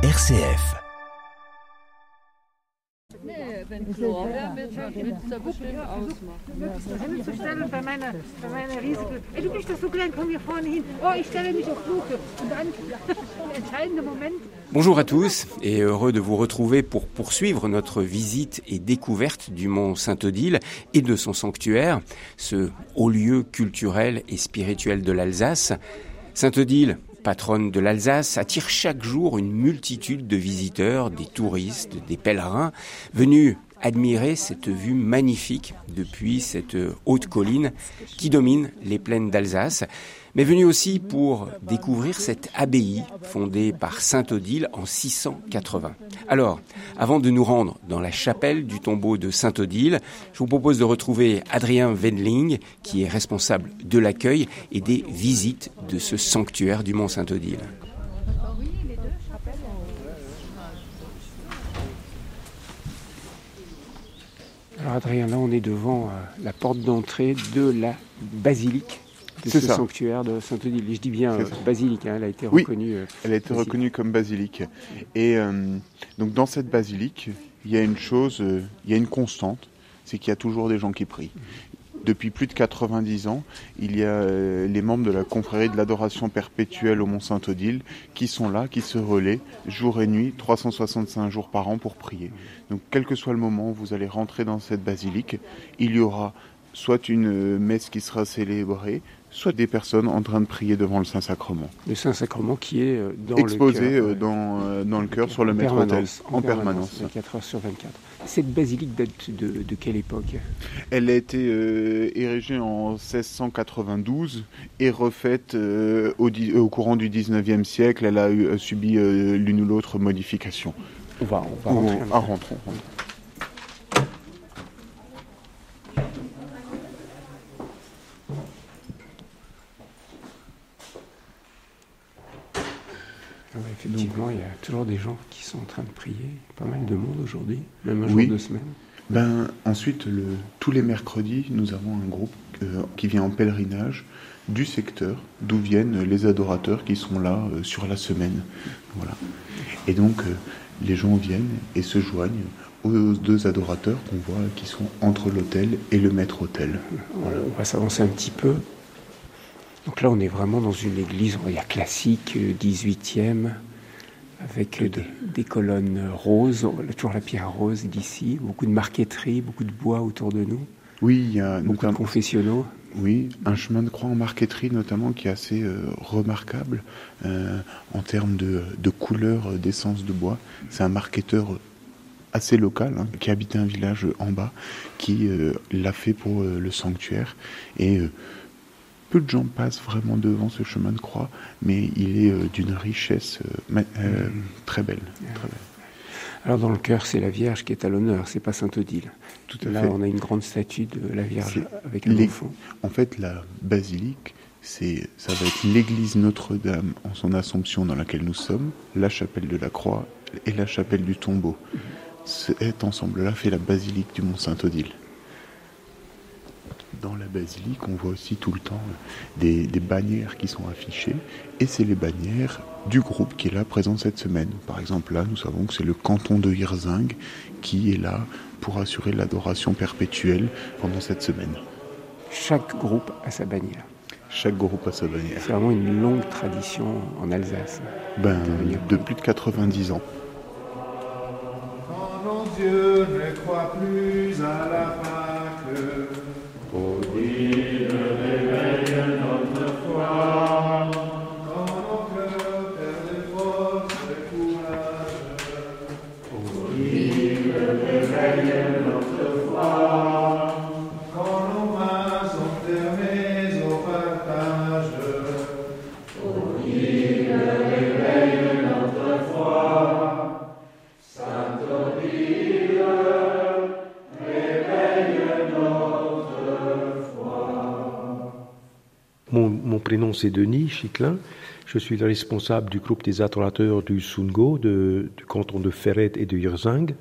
RCF. Bonjour à tous et heureux de vous retrouver pour poursuivre notre visite et découverte du mont Saint-Odile et de son sanctuaire, ce haut lieu culturel et spirituel de l'Alsace. Saint-Odile, patronne de l'Alsace, attire chaque jour une multitude de visiteurs, des touristes, des pèlerins, venus admirer cette vue magnifique depuis cette haute colline qui domine les plaines d'Alsace, mais venus aussi pour découvrir cette abbaye fondée par Saint Odile en 680. Alors, avant de nous rendre dans la chapelle du tombeau de Saint Odile, je vous propose de retrouver Adrien Wendling, qui est responsable de l'accueil et des visites de ce sanctuaire du Mont Saint Odile. Alors Adrien, là on est devant euh, la porte d'entrée de la basilique de C'est ce ça. sanctuaire de Saint-Odile. Je dis bien euh, basilique, hein, elle a été Oui. reconnue. euh, Elle a été Basilique. reconnue comme basilique. Et euh, donc dans cette basilique, il y a une chose, euh, il y a une constante, c'est qu'il y a toujours des gens qui prient. Depuis plus de 90 ans, il y a les membres de la confrérie de l'adoration perpétuelle au Mont Saint-Odile qui sont là, qui se relaient jour et nuit, 365 jours par an pour prier. Donc quel que soit le moment où vous allez rentrer dans cette basilique, il y aura soit une messe qui sera célébrée, soit des personnes en train de prier devant le Saint-Sacrement. le Saint-Sacrement qui est euh, dans exposé le cœur, euh, ouais. dans, euh, dans le cœur sur le En maître permanence, autel en permanence. 24 heures sur 24. Cette basilique date de, de quelle époque? Elle a été euh, érigée en 1692 et refaite euh, au, courant du 19e siècle. Elle a eu, euh, subi euh, l'une ou l'autre modification. On va, on va rentrer. ah, rentrons, rentrons. Ah ouais, effectivement, il y a toujours des gens qui sont en train de prier. Pas mal de monde aujourd'hui, même un Oui. jour de semaine. Ben, ensuite, le, tous les mercredis, nous avons un groupe euh, qui vient en pèlerinage du secteur d'où viennent les adorateurs qui sont là euh, sur la semaine. Voilà. Et donc, euh, les gens viennent et se joignent aux deux adorateurs qu'on voit qui sont entre l'autel et le maître autel. Voilà. On va s'avancer un petit peu. Donc là, on est vraiment dans une église, on va dire classique, euh, 18e, avec des, des colonnes roses, toujours la pierre rose d'ici, beaucoup de marqueterie, beaucoup de bois autour de nous, Oui, il y a beaucoup de confessionnaux. oui, un chemin de croix en marqueterie notamment qui est assez euh, remarquable euh, en termes de, de couleur euh, d'essence de bois. C'est un marqueteur assez local hein, qui habitait un village en bas qui euh, l'a fait pour euh, le sanctuaire et euh, peu de gens passent vraiment devant ce chemin de croix, mais il est euh, d'une richesse euh, euh, très belle. très belle. Alors dans le cœur, c'est la Vierge qui est à l'honneur, c'est pas Saint-Odile. Tout à Là, fait. on a une grande statue de la Vierge avec un enfant. En fait, la basilique, c'est, ça va être l'église Notre-Dame en son Assomption dans laquelle nous sommes, la chapelle de la Croix et la chapelle du Tombeau. Cet ensemble-là fait la basilique du Mont Saint-Odile. Dans la basilique, on voit aussi tout le temps des, des bannières qui sont affichées, et c'est les bannières du groupe qui est là présent cette semaine. Par exemple, là, nous savons que c'est le canton de Hirzing qui est là pour assurer l'adoration perpétuelle pendant cette semaine. Chaque groupe a sa bannière. Chaque groupe a sa bannière. C'est vraiment une longue tradition en Alsace. Ben, de plus de 90 ans. Quand nos yeux ne plus à la Pâque, Mon, mon prénom c'est Denis Chiclin. Je suis le responsable du groupe des adorateurs du Sungo, de- du canton de Ferret et de Hirzing,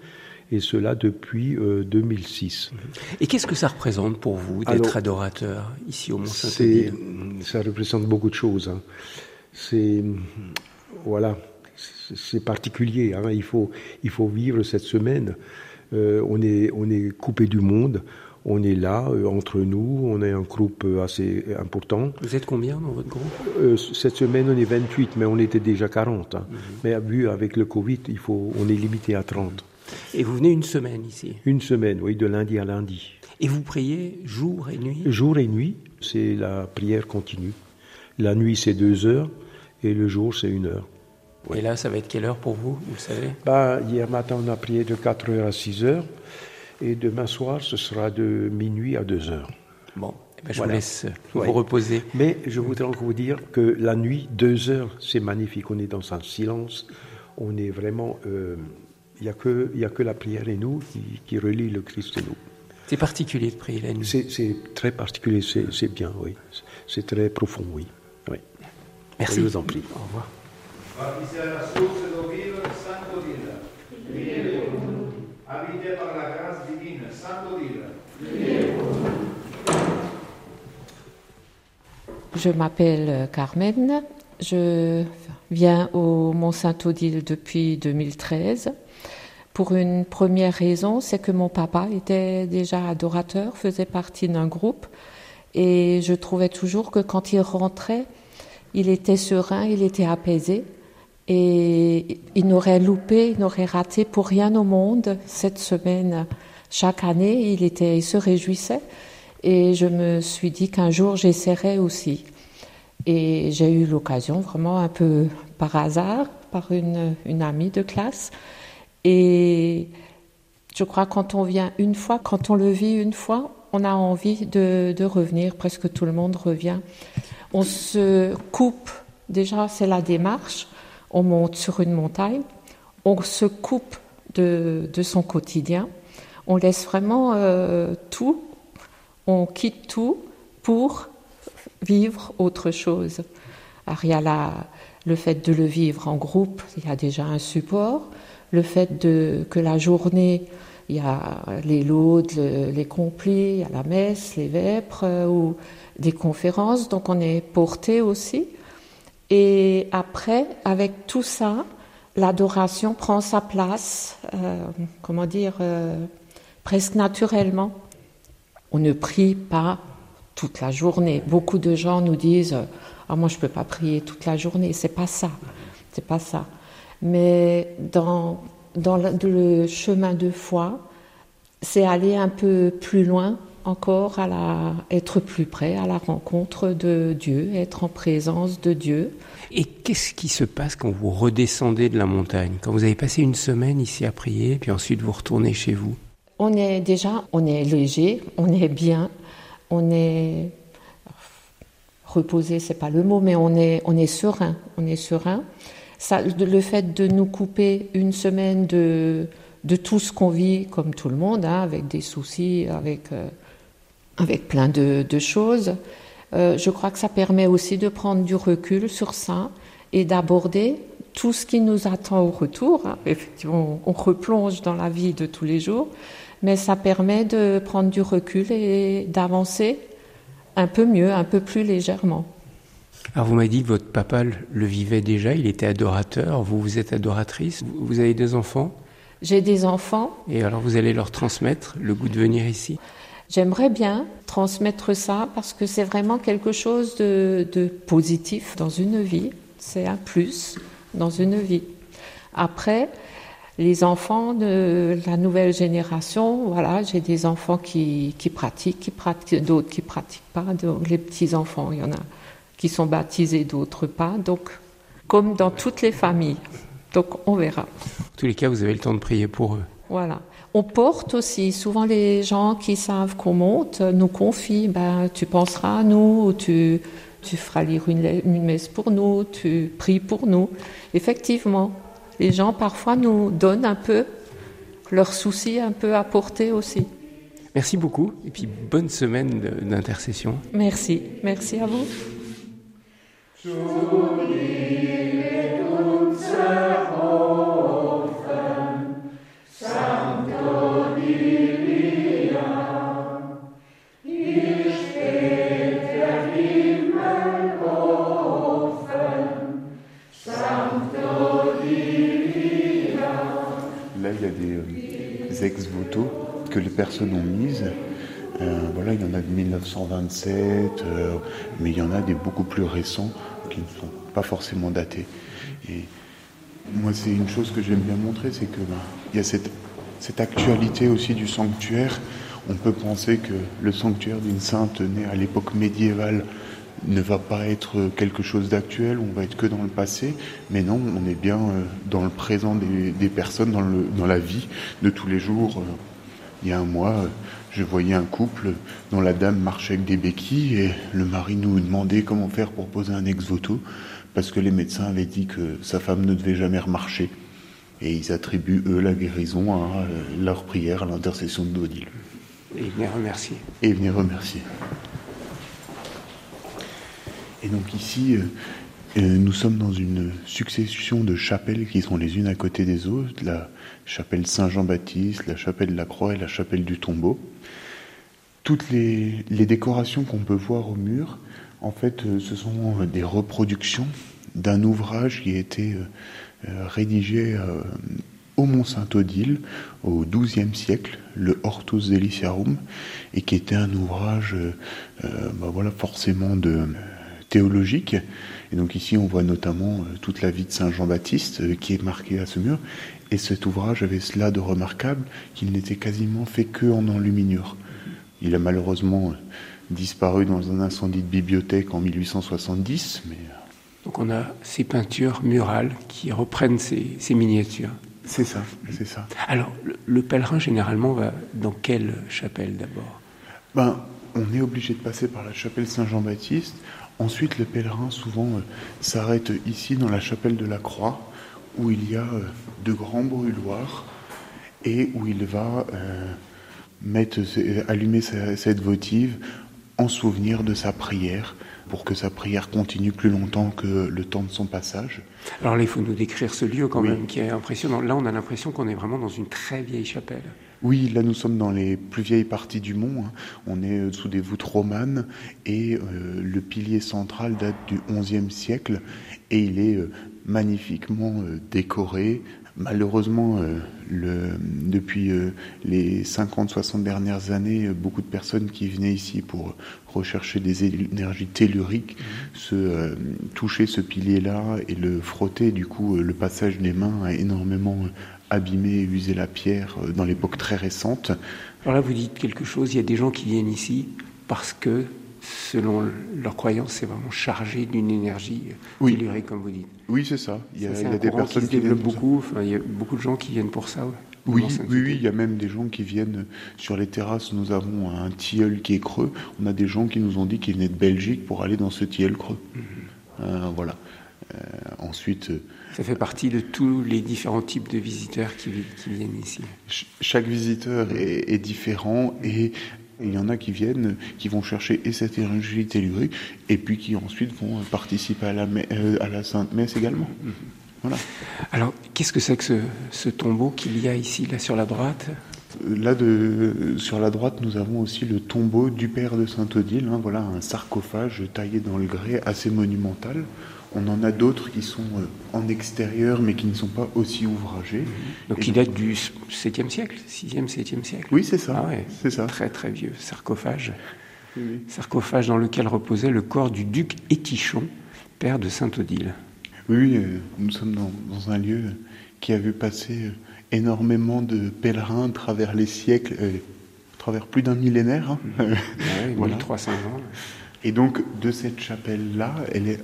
et cela depuis euh, 2006. Et qu'est-ce que ça représente pour vous d'être adorateur ici au Mont C'est, Saint-Odile ça représente beaucoup de choses. hein. C'est, voilà, c'est particulier. Hein. Il, faut, il faut vivre cette semaine. Euh, on, est, on est coupé du monde. On est là, euh, entre nous. On est un groupe assez important. Vous êtes combien dans votre groupe? Cette semaine, on est 28, mais on était déjà 40. Hein. Mhm. Mais vu avec le Covid, il faut, on est limité à 30. Et vous venez une semaine ici? Une semaine, oui, de lundi à lundi. Et vous priez jour et nuit? Jour et nuit, c'est la prière continue. La nuit, c'est deux heures, et le jour, c'est une heure. Et là, ça va être quelle heure pour vous, vous savez? Bah, Hier matin, on a prié de 4 heures à 6 heures, et demain soir, ce sera de minuit à 2 heures. Bon, eh ben, je vous laisse vous reposer. Mais je voudrais encore vous dire que la nuit, 2 heures, c'est magnifique. On est dans un silence, on est vraiment... Euh, il n'y a, que, a que la prière et nous qui, qui relie le Christ et nous. C'est particulier de prier la nuit. C'est très particulier, c'est bien, oui. C'est très profond, oui. oui. Merci. Je vous en prie. Au revoir. Je m'appelle Carmen. Je viens au Mont-Saint-Odile depuis 2013. Pour une première raison, c'est que mon papa était déjà adorateur, faisait partie d'un groupe, et je trouvais toujours que quand il rentrait, il était serein, il était apaisé, et il n'aurait loupé, il n'aurait raté pour rien au monde cette semaine. Chaque année, il était, il se réjouissait, et je me suis dit qu'un jour j'essaierais aussi. Et j'ai eu l'occasion, vraiment un peu par hasard, par une, amie de classe, et je crois quand on vient une fois, quand on le vit une fois, on a envie de, revenir. Presque tout le monde revient. On se coupe. Déjà, c'est la démarche. On monte sur une montagne. On se coupe de, son quotidien. On laisse vraiment euh, tout. On quitte tout pour vivre autre chose. Alors, il y a le fait de le vivre en groupe, il y a déjà un support le fait de, que la journée, il y a les laudes, les complis, il y a la messe, les vêpres euh, ou des conférences, donc on est porté aussi. Et après, avec tout ça, l'adoration prend sa place, euh, comment dire, euh, presque naturellement. On ne prie pas toute la journée. Beaucoup de gens nous disent ah moi je peux pas prier toute la journée. C'est pas ça. C'est pas ça. Mais dans le, chemin de foi, c'est aller un peu plus loin encore, à la, être plus près à la rencontre de Dieu, être en présence de Dieu. Et qu'est-ce qui se passe quand vous redescendez de la montagne? Quand vous avez passé une semaine ici à prier, puis ensuite vous retournez chez vous? On est déjà, on est léger, on est bien, on est reposé, c'est pas le mot, mais on est, on est serein, on est serein. Le fait de nous couper une semaine de, de tout ce qu'on vit, comme tout le monde, hein, avec des soucis, avec, euh, avec plein de, de choses, euh, je crois que ça permet aussi de prendre du recul sur ça et d'aborder tout ce qui nous attend au retour. Hein. Effectivement, on replonge dans la vie de tous les jours, mais ça permet de prendre du recul et d'avancer un peu mieux, un peu plus légèrement. Alors vous m'avez dit que votre papa le vivait déjà, il était adorateur, vous, vous êtes adoratrice, vous avez des enfants? J'ai des enfants. Et alors vous allez leur transmettre le goût de venir ici? J'aimerais bien transmettre ça parce que c'est vraiment quelque chose de, de positif dans une vie, c'est un plus dans une vie. Après, les enfants de la nouvelle génération, voilà, j'ai des enfants qui, qui pratiquent, qui pratiquent, d'autres qui pratiquent pas, donc les petits enfants, il y en a qui sont baptisés, d'autres pas. Donc, comme dans toutes les familles. Donc, on verra. En tous les cas, vous avez le temps de prier pour eux. Voilà. On porte aussi, souvent les gens qui savent qu'on monte nous confient, ben, tu penseras à nous, tu, tu feras lire une, une messe pour nous, tu pries pour nous. Effectivement, les gens parfois nous donnent un peu leurs soucis un peu à porter aussi. Merci beaucoup et puis bonne semaine d'intercession. Merci, merci à vous. Il y a des, euh, ex-voto que les personnes ont mises. Euh, voilà, il y en a de 1927, euh, mais il y en a des beaucoup plus récents qui ne sont pas forcément datés. Et moi, c'est une chose que j'aime bien montrer, c'est que ben, il y a cette, cette actualité aussi du sanctuaire. On peut penser que le sanctuaire d'une sainte née à l'époque médiévale ne va pas être quelque chose d'actuel, on va être que dans le passé, mais non, on est bien euh, dans le présent des, des personnes, dans, le, dans la vie de tous les jours. Euh, Il y a un mois, euh, je voyais un couple dont la dame marchait avec des béquilles et le mari nous demandait comment faire pour poser un ex-voto parce que les médecins avaient dit que sa femme ne devait jamais remarcher. Et ils attribuent, eux, la guérison à leur prière, à l'intercession de Dodil. Et venez remercier. Et venir remercier. Et donc ici, euh, euh, nous sommes dans une succession de chapelles qui sont les unes à côté des autres. La chapelle Saint-Jean-Baptiste, la chapelle de la Croix et la chapelle du Tombeau. Toutes les, décorations qu'on peut voir au mur, en fait, euh, ce sont des reproductions d'un ouvrage qui a été rédigé au Mont Saint-Odile au XIIe siècle, le Hortus Deliciarum, et qui était un ouvrage, bah voilà, forcément de théologique. Et donc ici, on voit notamment euh, toute la vie de Saint Jean-Baptiste euh, qui est marquée à ce mur. Et cet ouvrage avait cela de remarquable qu'il n'était quasiment fait que en enluminure. Il a malheureusement euh, disparu dans un incendie de bibliothèque en 1870, mais Donc on a ces peintures murales qui reprennent ces, ces miniatures. c'est ça, c'est ça. Alors, le, le pèlerin, généralement, va dans quelle chapelle d'abord? Ben, on est obligé de passer par la chapelle Saint-Jean-Baptiste. Ensuite, le pèlerin souvent euh, s'arrête ici dans la chapelle de la Croix, où il y a euh, de grands brûloirs et où il va euh, mettre, allumer sa- cette votive en souvenir de sa prière, pour que sa prière continue plus longtemps que le temps de son passage. Alors là, il faut nous décrire ce lieu quand Oui. même qui est impressionnant. Là, on a l'impression qu'on est vraiment dans une très vieille chapelle. Oui, là nous sommes dans les plus vieilles parties du mont. hein. On est euh, sous des voûtes romanes et euh, le pilier central date du XIe siècle et il est euh, magnifiquement euh, décoré. Malheureusement, le, depuis les 50-60 dernières années, beaucoup de personnes qui venaient ici pour rechercher des énergies telluriques se euh, touchaient ce pilier-là et le frottaient. Du coup, le passage des mains a énormément euh, abîmé et usé la pierre euh, dans l'époque très récente. Alors là, vous dites quelque chose, il y a des gens qui viennent ici parce que, selon leur croyance, c'est vraiment chargé d'une énergie Oui. tellurique, comme vous dites. Oui, c'est ça. Il y a, Ça, c'est il y a un des personnes qui se qui viennent développe pour ça. beaucoup. Enfin, il y a beaucoup de gens qui viennent pour ça. ouais, Oui, oui, oui, il y a même des gens qui viennent sur les terrasses. Nous avons un tilleul qui est creux. On a des gens qui nous ont dit qu'ils venaient de Belgique pour aller dans ce tilleul creux. Mhm. Euh, voilà. Euh, ensuite, euh, Ça fait partie de tous les différents types de visiteurs qui, vi- qui viennent ici. ch- chaque visiteur est, est différent et il y en a qui viennent, qui vont chercher et cette énergie tellurique et puis qui ensuite vont participer à la, euh, à la Sainte Messe également. Mhm. Voilà. Alors, qu'est-ce que c'est que ce, ce tombeau qu'il y a ici, là, sur la droite? Là, de, sur la droite, nous avons aussi le tombeau du père de Saint-Odile. hein, voilà, un sarcophage taillé dans le grès assez monumental. On en a d'autres qui sont euh, en extérieur, mais qui ne sont pas aussi ouvragés. Donc, qui date du 7e siècle, 6e, 7e siècle Oui, c'est ça. Ah ouais, C'est ça. Très, très vieux sarcophage. Oui. Sarcophage dans lequel reposait le corps du duc Étichon, père de Saint-Odile. Oui, oui, euh, nous sommes dans, dans un lieu qui a vu passer euh, énormément de pèlerins à travers les siècles, euh, à travers plus d'un millénaire. hein. Ouais, Voilà. 1300 ans. Et donc, de cette chapelle-là, elle est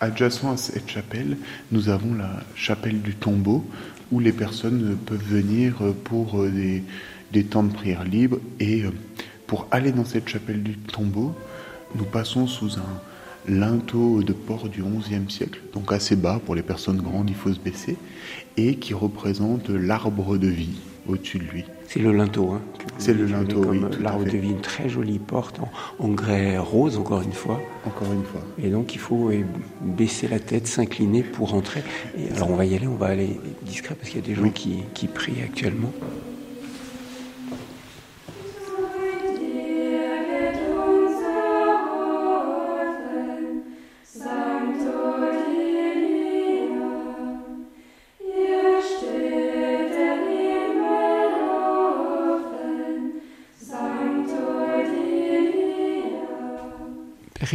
adjacent à cette chapelle, nous avons la chapelle du tombeau, où les personnes peuvent venir euh, pour euh, des, des temps de prière libre. Et euh, pour aller dans cette chapelle du tombeau, nous passons sous un linteau de port du XIe siècle, donc assez bas pour les personnes grandes, il faut se baisser, et qui représente l'arbre de vie au-dessus de lui. C'est le linteau. Hein, C'est le linteau, oui, L'arbre de vie, une très jolie porte en, en grès rose, encore une fois. Encore une fois. Et donc, il faut euh, baisser la tête, s'incliner pour entrer. Et alors, on va y aller, on va aller discret parce qu'il y a des gens Oui. qui, qui prient actuellement.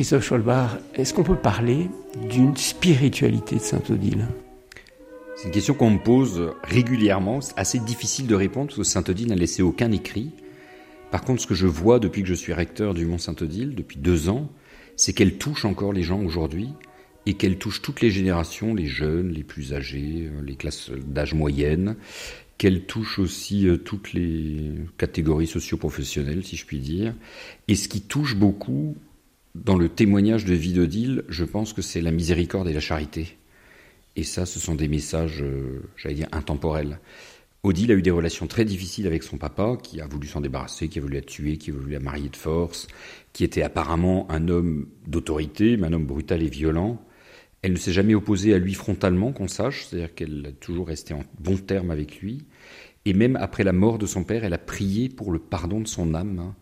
Christophe Scholbach, est-ce qu'on peut parler d'une spiritualité de Sainte-Odile C'est une question qu'on me pose régulièrement, c'est assez difficile de répondre parce que Sainte-Odile n'a laissé aucun écrit. Par contre, ce que je vois depuis que je suis recteur du Mont Sainte-Odile, depuis deux ans, c'est qu'elle touche encore les gens aujourd'hui et qu'elle touche toutes les générations, les jeunes, les plus âgés, les classes d'âge moyenne, qu'elle touche aussi euh, toutes les catégories socio-professionnelles, si je puis dire. Et ce qui touche beaucoup dans le témoignage de vie d'Odile, je pense que c'est la miséricorde et la charité. Et ça, ce sont des messages, euh, j'allais dire, intemporels. Odile a eu des relations très difficiles avec son papa, qui a voulu s'en débarrasser, qui a voulu la tuer, qui a voulu la marier de force, qui était apparemment un homme d'autorité, mais un homme brutal et violent. Elle ne s'est jamais opposée à lui frontalement, qu'on sache, c'est-à-dire qu'elle a toujours resté en bon terme avec lui. Et même après la mort de son père, elle a prié pour le pardon de son âme, hein.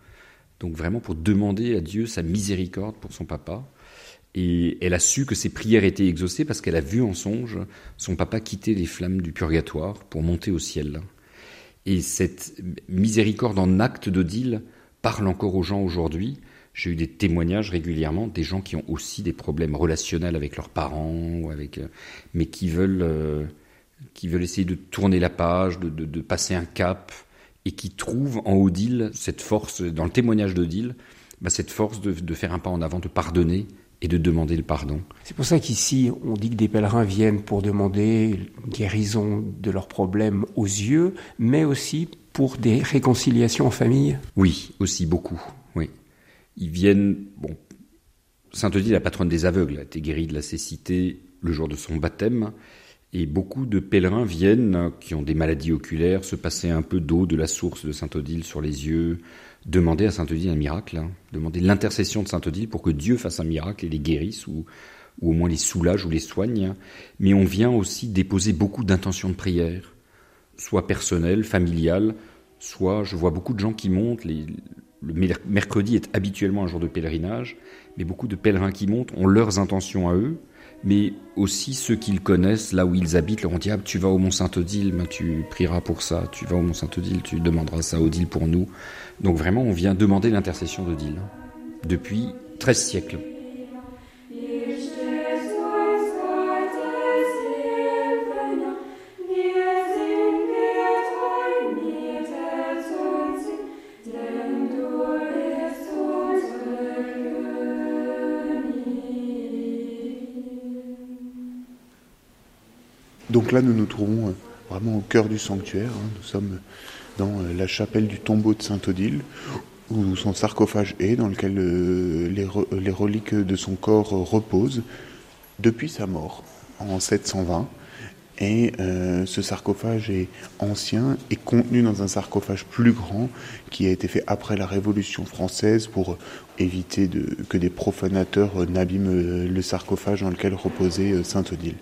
Donc vraiment pour demander à Dieu sa miséricorde pour son papa. Et elle a su que ses prières étaient exaucées parce qu'elle a vu en songe son papa quitter les flammes du purgatoire pour monter au ciel. Et cette miséricorde en acte d'Odile parle encore aux gens aujourd'hui. J'ai eu des témoignages régulièrement des gens qui ont aussi des problèmes relationnels avec leurs parents, ou avec, euh, mais qui veulent, euh, qui veulent essayer de tourner la page, de, de, de, passer un cap, et qui trouvent en Odile cette force, dans le témoignage d'Odile, bah, cette force de, de faire un pas en avant, de pardonner et de demander le pardon. C'est pour ça qu'ici, on dit que des pèlerins viennent pour demander une guérison de leurs problèmes aux yeux, mais aussi pour des réconciliations en famille. Oui, aussi beaucoup. Oui. Ils viennent. Bon, Sainte-Odile, la patronne des aveugles, a été guérie de la cécité le jour de son baptême. Et beaucoup de pèlerins viennent, qui ont des maladies oculaires, se passer un peu d'eau de la source de Sainte-Odile sur les yeux, demander à Sainte-Odile un miracle, hein, demander l'intercession de Sainte-Odile pour que Dieu fasse un miracle et les guérisse, ou, au moins les soulage ou les soigne. Mais on vient aussi déposer beaucoup d'intentions de prière, soit personnelles, familiales, soit je vois beaucoup de gens qui montent, le mercredi est habituellement un jour de pèlerinage, mais beaucoup de pèlerins qui montent ont leurs intentions à eux, mais aussi ceux qu'ils connaissent, là où ils habitent, leur ont dit ah, Tu vas au Mont Saint-Odile, ben, tu prieras pour ça. Tu vas au Mont Saint-Odile, tu demanderas ça à Odile pour nous. Donc vraiment, on vient demander l'intercession d'Odile depuis 13 siècles. Donc là, nous nous trouvons euh, vraiment au cœur du sanctuaire. Hein. Nous sommes dans euh, la chapelle du tombeau de Sainte-Odile, où son sarcophage est, dans lequel euh, les, reliques de son corps reposent depuis sa mort en 720. Et ce sarcophage est ancien et contenu dans un sarcophage plus grand qui a été fait après la Révolution française pour éviter que des profanateurs n'abîment le sarcophage dans lequel reposait Sainte-Odile.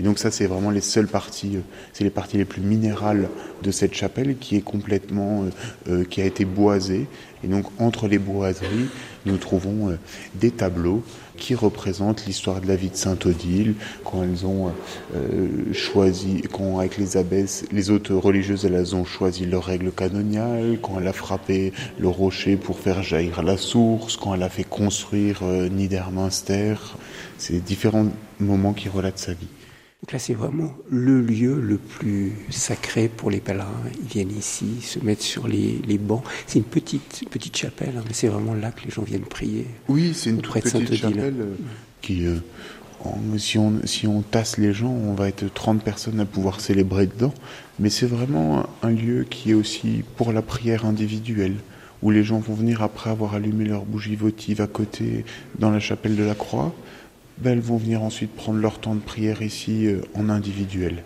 Et donc ça, c'est vraiment les seules parties, c'est les parties les plus minérales de cette chapelle qui est complètement, euh, qui a été boisée. Et donc entre les boiseries, nous trouvons euh, des tableaux qui représentent l'histoire de la vie de Sainte Odile, quand elles ont euh, choisi, quand avec les abbesses, les autres religieuses, elles ont choisi leurs règles canoniales, quand elle a frappé le rocher pour faire jaillir la source, quand elle a fait construire euh, Niedermünster. C'est différents moments qui relatent sa vie. Donc là, c'est vraiment le lieu le plus sacré pour les pèlerins. Ils viennent ici, se mettent sur les, les bancs. C'est une petite, petite chapelle, hein, mais c'est vraiment là que les gens viennent prier. Oui, c'est une toute petite chapelle euh, qui, euh, si, on, si on tasse les gens, on va être 30 personnes à pouvoir célébrer dedans. Mais c'est vraiment un lieu qui est aussi pour la prière individuelle où les gens vont venir après avoir allumé leur bougie votive à côté dans la chapelle de la Croix ben, elles vont venir ensuite prendre leur temps de prière ici euh, en individuel.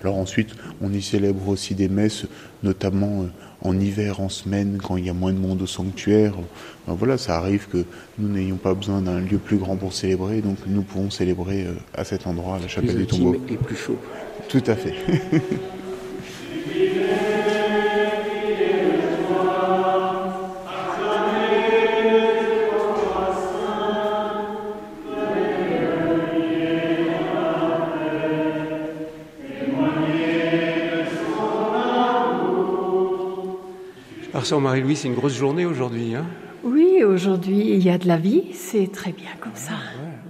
Alors ensuite, on y célèbre aussi des messes, notamment euh, en hiver, en semaine, quand il y a moins de monde au sanctuaire. Ben, voilà, ça arrive que nous n'ayons pas besoin d'un lieu plus grand pour célébrer, donc nous pouvons célébrer euh, à cet endroit, à la chapelle plus du tombeau. Et plus chaud. Tout à fait. Alors, Marie-Louise, c'est une grosse journée aujourd'hui. Hein. Oui, aujourd'hui, il y a de la vie, c'est très bien comme ça.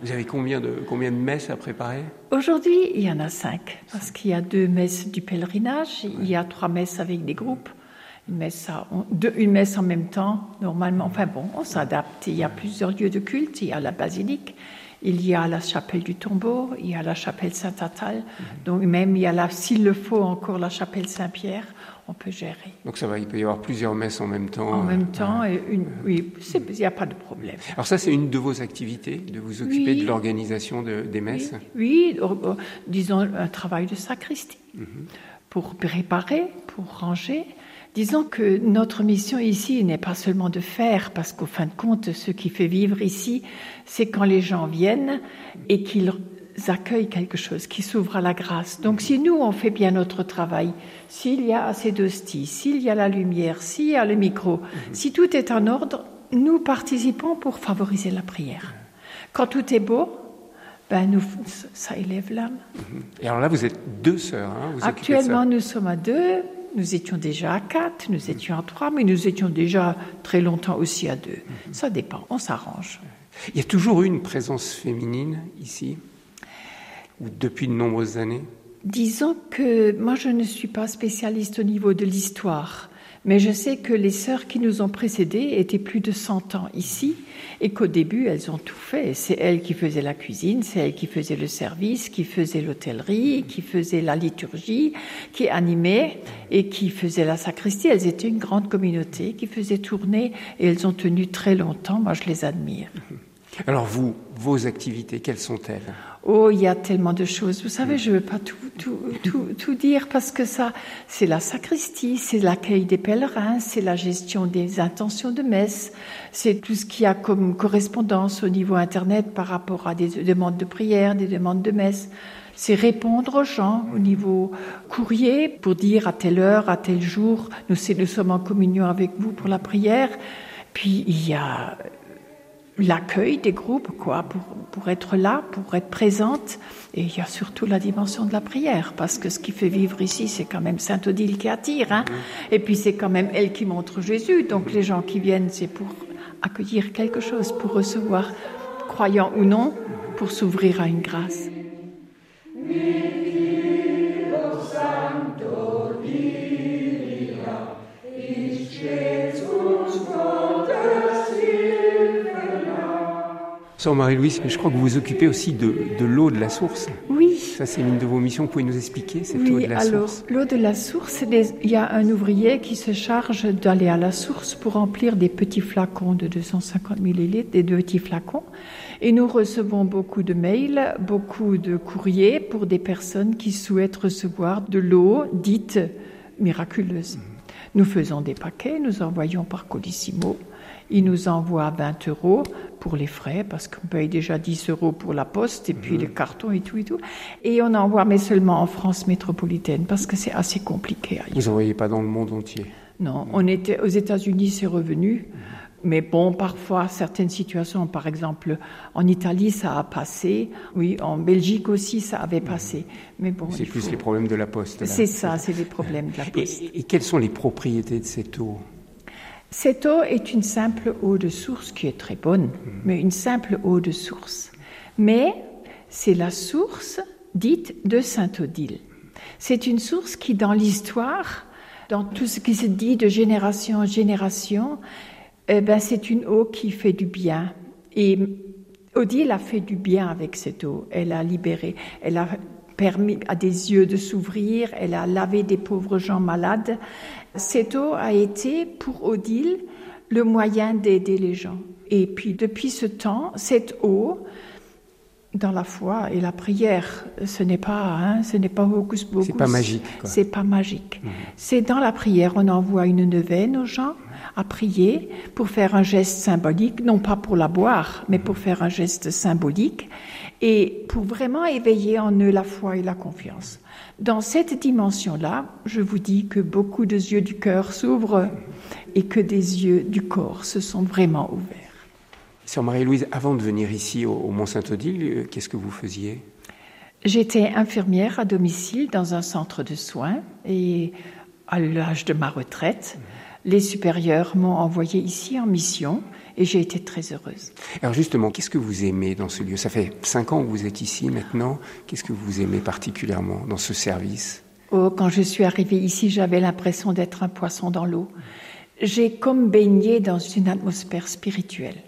Vous avez combien de, combien de messes à préparer? Aujourd'hui, il y en a cinq, parce qu'il y a deux messes du pèlerinage, il y a trois messes avec des groupes, une messe, à- on- deux- une messe en même temps, normalement. Enfin bon, on s'adapte. Il y a plusieurs lieux de culte, il y a la basilique, il y a la chapelle du tombeau, il y a la chapelle Saint-Atal, donc même il y a là, s'il le faut, encore la chapelle Saint-Pierre, on peut gérer. Donc ça va, il peut y avoir plusieurs messes en même temps. En même temps, et une, oui, il n'y a pas de problème. Alors ça, c'est une de vos activités, de vous occuper Oui. de l'organisation de- des messes Oui, euh, euh, disons un travail de sacristie pour préparer, pour ranger. Disons que notre mission ici n'est pas seulement de faire, parce qu'au fin de compte, ce qui fait vivre ici, c'est quand les gens viennent et qu'ils accueillent quelque chose, qui s'ouvre à la grâce. Donc si nous, on fait bien notre travail, s'il y a assez d'hosties, s'il y a la lumière, s'il y a le micro, si tout est en ordre, nous participons pour favoriser la prière. Quand tout est beau, ben nous, ça élève l'âme. Et alors là, vous êtes deux sœurs. Hein, vous. Actuellement, nous sommes à deux. Nous étions déjà à quatre, nous étions à trois, mais nous étions déjà très longtemps aussi à deux. Ça dépend, on s'arrange. Il y a toujours eu une présence féminine ici, ou depuis de nombreuses années. Disons que moi, je ne suis pas spécialiste au niveau de l'histoire, mais je sais que les sœurs qui nous ont précédées étaient plus de 100 ans ici et qu'au début, elles ont tout fait. C'est elles qui faisaient la cuisine, c'est elles qui faisaient le service, qui faisaient l'hôtellerie, qui faisaient la liturgie, qui animaient et qui faisaient la sacristie. Elles étaient une grande communauté qui faisait tourner et elles ont tenu très longtemps. Moi, je les admire. Alors vous, vos activités, quelles sont-elles? Oh, il y a tellement de choses. Vous savez, je ne veux pas tout, tout, tout, tout dire parce que ça, c'est la sacristie, c'est l'accueil des pèlerins, c'est la gestion des intentions de messe, c'est tout ce qu'il y a comme correspondance au niveau Internet par rapport à des demandes de prière, des demandes de messe. C'est répondre aux gens au niveau courrier pour dire à telle heure, à tel jour, nous, nous sommes en communion avec vous pour la prière. Puis il y a l'accueil des groupes, quoi, pour, pour être là, pour être présente. Et il y a surtout la dimension de la prière, parce que ce qui fait vivre ici, c'est quand même Sainte Odile qui attire, hein. Et puis c'est quand même elle qui montre Jésus. Donc les gens qui viennent, c'est pour accueillir quelque chose, pour recevoir, croyant ou non, pour s'ouvrir à une grâce. Sœur Marie-Louise, je crois que vous vous occupez aussi de, de l'eau de la source. Oui. Ça, c'est une de vos missions. Vous pouvez nous expliquer cette eau de la alors, source? l'eau de la source, il y a un ouvrier qui se charge d'aller à la source pour remplir des petits flacons de 250 millilitres, des deux petits flacons. Et nous recevons beaucoup de mails, beaucoup de courriers pour des personnes qui souhaitent recevoir de l'eau dite miraculeuse. Nous faisons des paquets, nous envoyons par Colissimo. Il nous envoie 20 euros pour les frais, parce qu'on paye déjà 10 euros pour la poste, et puis le carton et tout et tout. Et on envoie, mais seulement en France métropolitaine, parce que c'est assez compliqué. ailleurs. Vous n'envoyez pas dans le monde entier? Non, on était aux États-Unis, c'est revenu. Mais bon, parfois, certaines situations, par exemple, en Italie, ça a passé. Oui, en Belgique aussi, ça avait passé. Mais bon, C'est plus faut- les problèmes de la poste. C'est ça, c'est les problèmes de la poste. Et, et quelles sont les propriétés de cette eau? Cette eau est une simple eau de source qui est très bonne, mais une simple eau de source. Mais c'est la source dite de Sainte-Odile. C'est une source qui, dans l'histoire, dans tout ce qui se dit de génération en génération, eh ben, c'est une eau qui fait du bien. Et Odile a fait du bien avec cette eau. Elle a libéré, elle a permis à des yeux de s'ouvrir, elle a lavé des pauvres gens malades. Cette eau a été pour Odile le moyen d'aider les gens. Et puis depuis ce temps, cette eau, dans la foi et la prière, ce n'est pas, hein, ce n'est pas hocus pocus. C'est pas magique. C'est pas magique. C'est dans la prière, on envoie une neuvaine aux gens à prier pour faire un geste symbolique, non pas pour la boire, mais pour faire un geste symbolique et pour vraiment éveiller en eux la foi et la confiance. Dans cette dimension-là, je vous dis que beaucoup de yeux du cœur s'ouvrent et que des yeux du corps se sont vraiment ouverts. Sœur Marie-Louise, avant de venir ici au, au Mont-Saint-Odile, euh, qu'est-ce que vous faisiez? J'étais infirmière à domicile dans un centre de soins et à l'âge de ma retraite, les supérieurs m'ont envoyé ici en mission et j'ai été très heureuse. Alors justement, qu'est-ce que vous aimez dans ce lieu? Ça fait cinq ans que vous êtes ici maintenant. Qu'est-ce que vous aimez particulièrement dans ce service? Oh, Quand je suis arrivée ici, j'avais l'impression d'être un poisson dans l'eau. J'ai comme baigné dans une atmosphère spirituelle.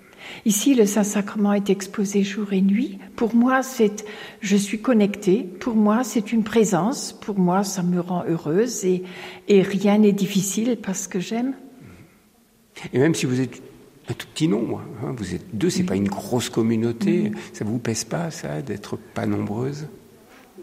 Ici, le Saint-Sacrement est exposé jour et nuit. Pour moi, c'est, je suis connectée. Pour moi, c'est une présence. Pour moi, ça me rend heureuse et, et rien n'est difficile parce que j'aime. Et même si vous êtes un tout petit nombre, hein, vous êtes deux, c'est pas une grosse communauté. Ça vous pèse pas, ça, d'être pas nombreuses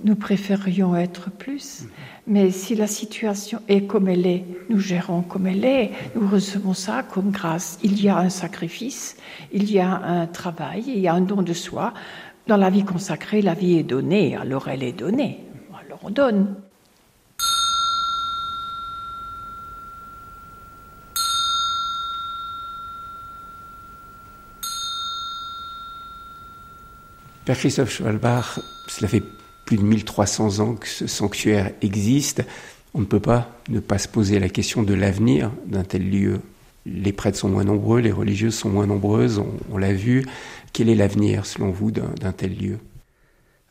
nous préférions être plus, mais si la situation est comme elle est, nous gérons comme elle est, nous recevons ça comme grâce. Il y a un sacrifice, il y a un travail, il y a un don de soi. Dans la vie consacrée, la vie est donnée, alors elle est donnée, alors on donne. Père Christophe Schwalbach, cela fait plus de 1300 ans que ce sanctuaire existe, on ne peut pas ne pas se poser la question de l'avenir d'un tel lieu. Les prêtres sont moins nombreux, les religieuses sont moins nombreuses, on, l'a vu. Quel est l'avenir, selon vous, d'un tel lieu?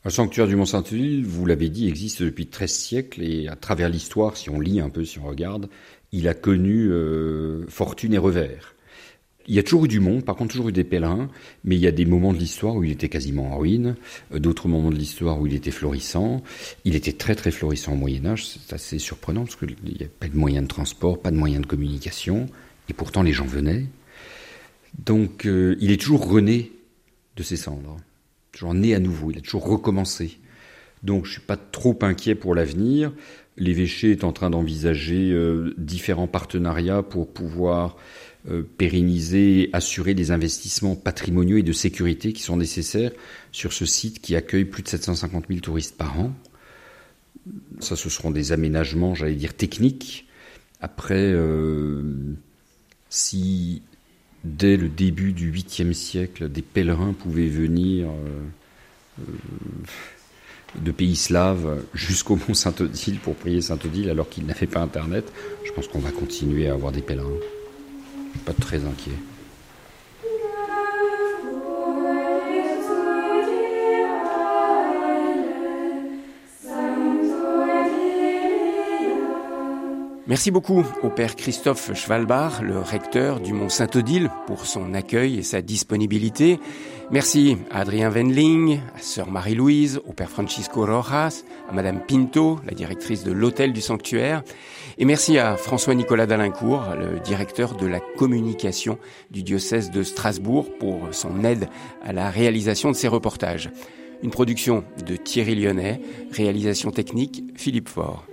Le sanctuaire du Mont-Saint-Odile, vous l'avez dit, existe depuis 13 siècles et à travers l'histoire, si on lit un peu, si on regarde, il a connu euh, fortune et revers. Il y a toujours eu du monde, par contre toujours eu des pèlerins, mais il y a des moments de l'histoire où il était quasiment en ruine, euh, d'autres moments de l'histoire où il était florissant. Il était très très florissant au Moyen Âge, c'est assez surprenant parce qu'il n'y a pas de moyens de transport, pas de moyens de communication, et pourtant les gens venaient. Donc euh, il est toujours rené de ses cendres, toujours né à nouveau, il a toujours recommencé. Donc je suis pas trop inquiet pour l'avenir. L'évêché est en train d'envisager euh, différents partenariats pour pouvoir pérenniser, assurer les investissements patrimoniaux et de sécurité qui sont nécessaires sur ce site qui accueille plus de 750 000 touristes par an. Ça, ce seront des aménagements, j'allais dire, techniques. Après, euh, si dès le début du 8e siècle, des pèlerins pouvaient venir euh, de pays slaves jusqu'au mont Saint-Odile pour prier Saint-Odile alors qu'ils n'avaient pas Internet, je pense qu'on va continuer à avoir des pèlerins pas très inquiet. Merci beaucoup au père Christophe Schwalbach, le recteur du Mont Saint-Odile, pour son accueil et sa disponibilité. Merci à Adrien Wendling, à sœur Marie-Louise, au père Francisco Rojas, à madame Pinto, la directrice de l'hôtel du sanctuaire. Et merci à François-Nicolas Dalincourt, le directeur de la communication du diocèse de Strasbourg, pour son aide à la réalisation de ces reportages. Une production de Thierry Lyonnais, réalisation technique Philippe Faure.